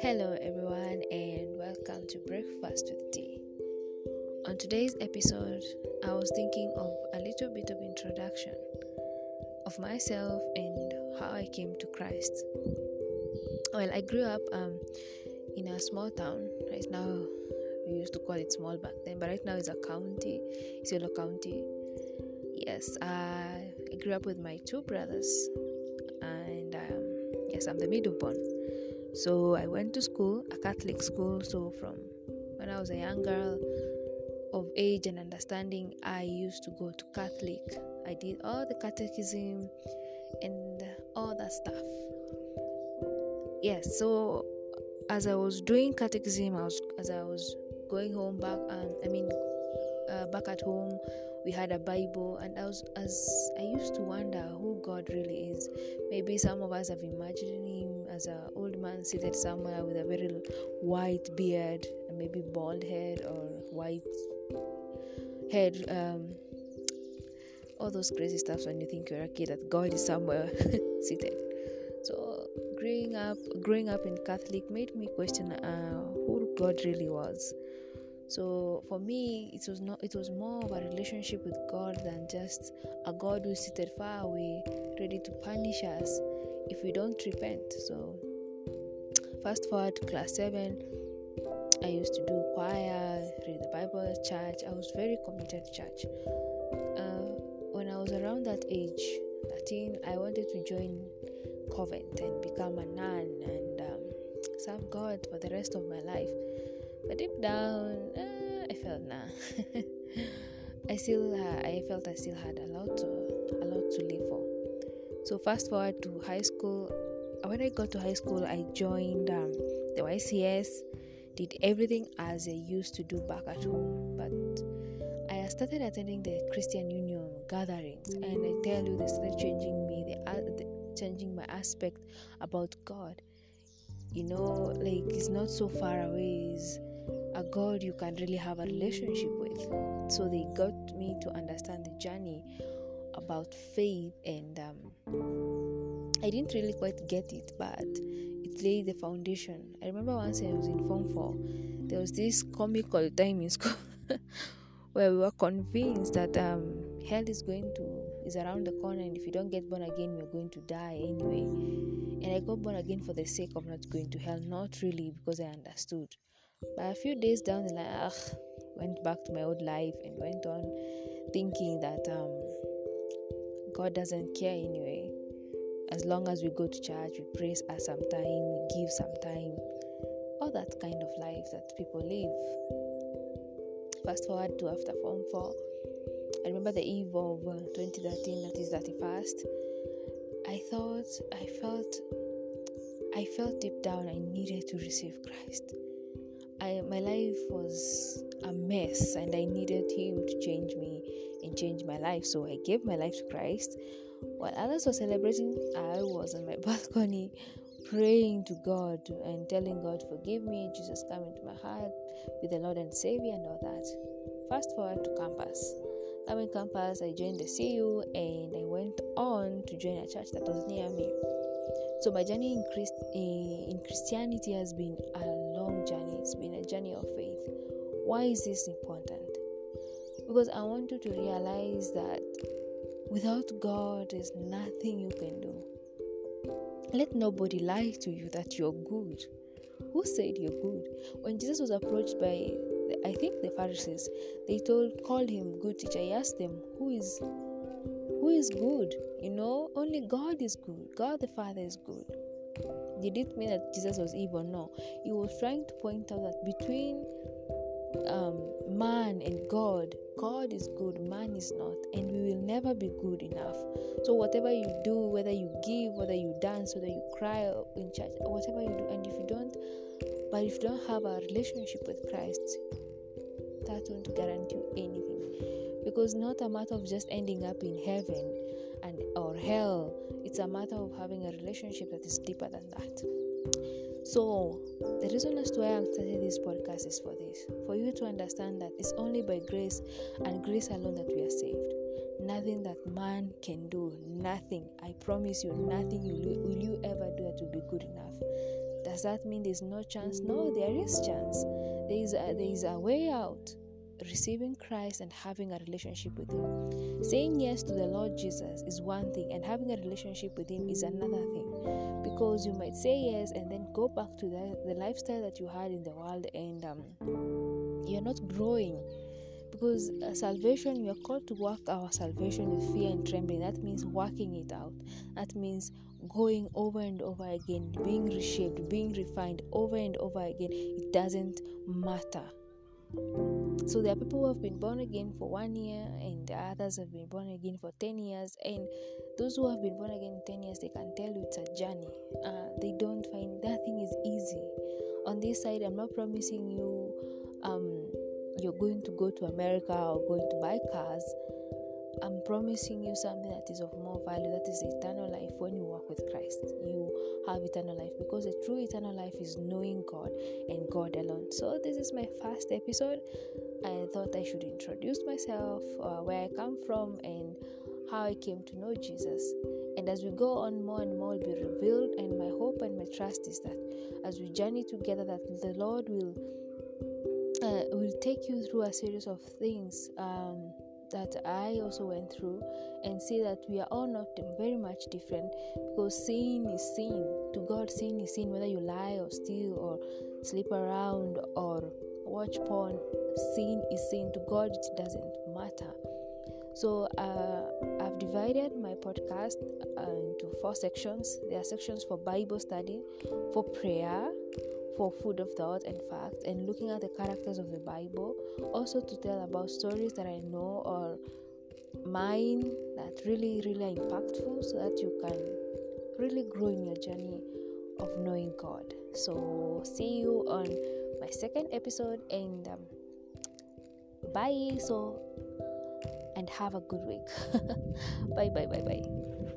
Hello, everyone, and welcome to Breakfast with Tea. On today's episode, I was thinking of a little bit of introduction of myself and how I came to Christ. Well, I grew up um, in a small town. Right now, we used to call it small back then, but right now it's a county, Isiolo County. Yes, I grew up with my two brothers, and um, yes, I'm the middle born. So I went to school, a Catholic school. So from when I was a young girl of age and understanding, I used to go to Catholic. I did all the catechism and all that stuff. Yes, so as I was doing catechism, I was as I was going home back. Um, I mean, uh, back at home, we had a Bible, and I was as I used to wonder who God really is. Maybe some of us have imagined Him as an old man seated somewhere with a very white beard, and maybe bald head or white head. Um, all those crazy stuff when you think you're a kid that God is somewhere seated. So growing up, growing up in Catholic made me question uh, who God really was. So for me, it was not. It was more of a relationship with God than just a God who seated far away, ready to punish us if we don't repent. So fast forward to class seven, I used to do choir, read the Bible church. I was very committed to church. Uh, when I was around that age, 13, I wanted to join convent and become a nun and um, serve God for the rest of my life. But deep down, uh, I felt nah. I still, uh, I felt I still had a lot to, a lot to live for. So fast forward to high school. When I got to high school, I joined um, the YCS, did everything as I used to do back at home. But I started attending the Christian Union gatherings, and I tell you, they started changing me, they, uh, they changing my aspect about God. You know, like it's not so far away. It's a God you can really have a relationship with. So they got me to understand the journey about faith, and um, I didn't really quite get it, but it laid the foundation. I remember once I was in Form 4, there was this comical time in school where we were convinced that um, hell is going to is around the corner and if you don't get born again you're going to die anyway and i got born again for the sake of not going to hell not really because i understood but a few days down the line ugh, went back to my old life and went on thinking that um, god doesn't care anyway as long as we go to church we praise at some time we give some time all that kind of life that people live fast forward to after form 4 I remember the eve of uh, 2013, that is 31st. I thought, I felt, I felt deep down I needed to receive Christ. I, my life was a mess and I needed Him to change me and change my life. So I gave my life to Christ. While others were celebrating, I was on my balcony praying to God and telling God, Forgive me, Jesus, come into my heart, be the Lord and Savior, and all that. Fast forward to campus. I'm campus, I joined the CU and I went on to join a church that was near me. So my journey in, Christ, eh, in Christianity has been a journey. It's been a journey of faith. Why is this important? Because I want you to realize that without God, there's nothing you can do. Let nobody lie to you that you're good. Who said you're good? When Jesus was approached by I think the Pharisees, they told called him good teacher. He asked them, Who is who is good? You know, only God is good. God the Father is good. Did it mean that Jesus was evil? No. He was trying to point out that between um, man and God, God is good, man is not, and we will never be good enough. So, whatever you do, whether you give, whether you dance, whether you cry in church, whatever you do, and if you don't, but if you don't have a relationship with Christ, that won't guarantee you anything. Because not a matter of just ending up in heaven and or hell, it's a matter of having a relationship that is deeper than that. So, the reason as to why I'm starting this podcast is for this for you to understand that it's only by grace and grace alone that we are saved. nothing that man can do, nothing. I promise you, nothing will, will you ever do that will be good enough. Does that mean there's no chance? No, there is chance. There is a, there is a way out receiving Christ and having a relationship with Him. Saying yes to the Lord Jesus is one thing, and having a relationship with Him is another thing. Because you might say yes and then go back to the, the lifestyle that you had in the world, and um, you're not growing. Because uh, salvation, we are called to work our salvation with fear and trembling. That means working it out. That means going over and over again, being reshaped, being refined over and over again. It doesn't matter so there are people who have been born again for one year, and others have been born again for 10 years. And those who have been born again 10 years, they can tell you it's a journey. Uh, they don't find nothing is easy. On this side, I'm not promising you um, you're going to go to America or going to buy cars. I'm promising you something that is of more value, that is eternal life when you walk with Christ. You have eternal life because the true eternal life is knowing God and God alone. So, this is my first episode. I thought I should introduce myself, uh, where I come from, and how I came to know Jesus. And as we go on, more and more will be revealed. And my hope and my trust is that as we journey together, that the Lord will uh, will take you through a series of things. Um, that I also went through and see that we are all not very much different because sin is sin. To God, sin is sin, whether you lie or steal or sleep around or watch porn, sin is sin. To God, it doesn't matter. So, uh, I've divided my podcast uh, into four sections. There are sections for Bible study, for prayer, for food of thought and facts and looking at the characters of the Bible, also to tell about stories that I know or mine that really, really are impactful so that you can really grow in your journey of knowing God. So, see you on my second episode and um, bye. So, and have a good week. bye, bye, bye, bye.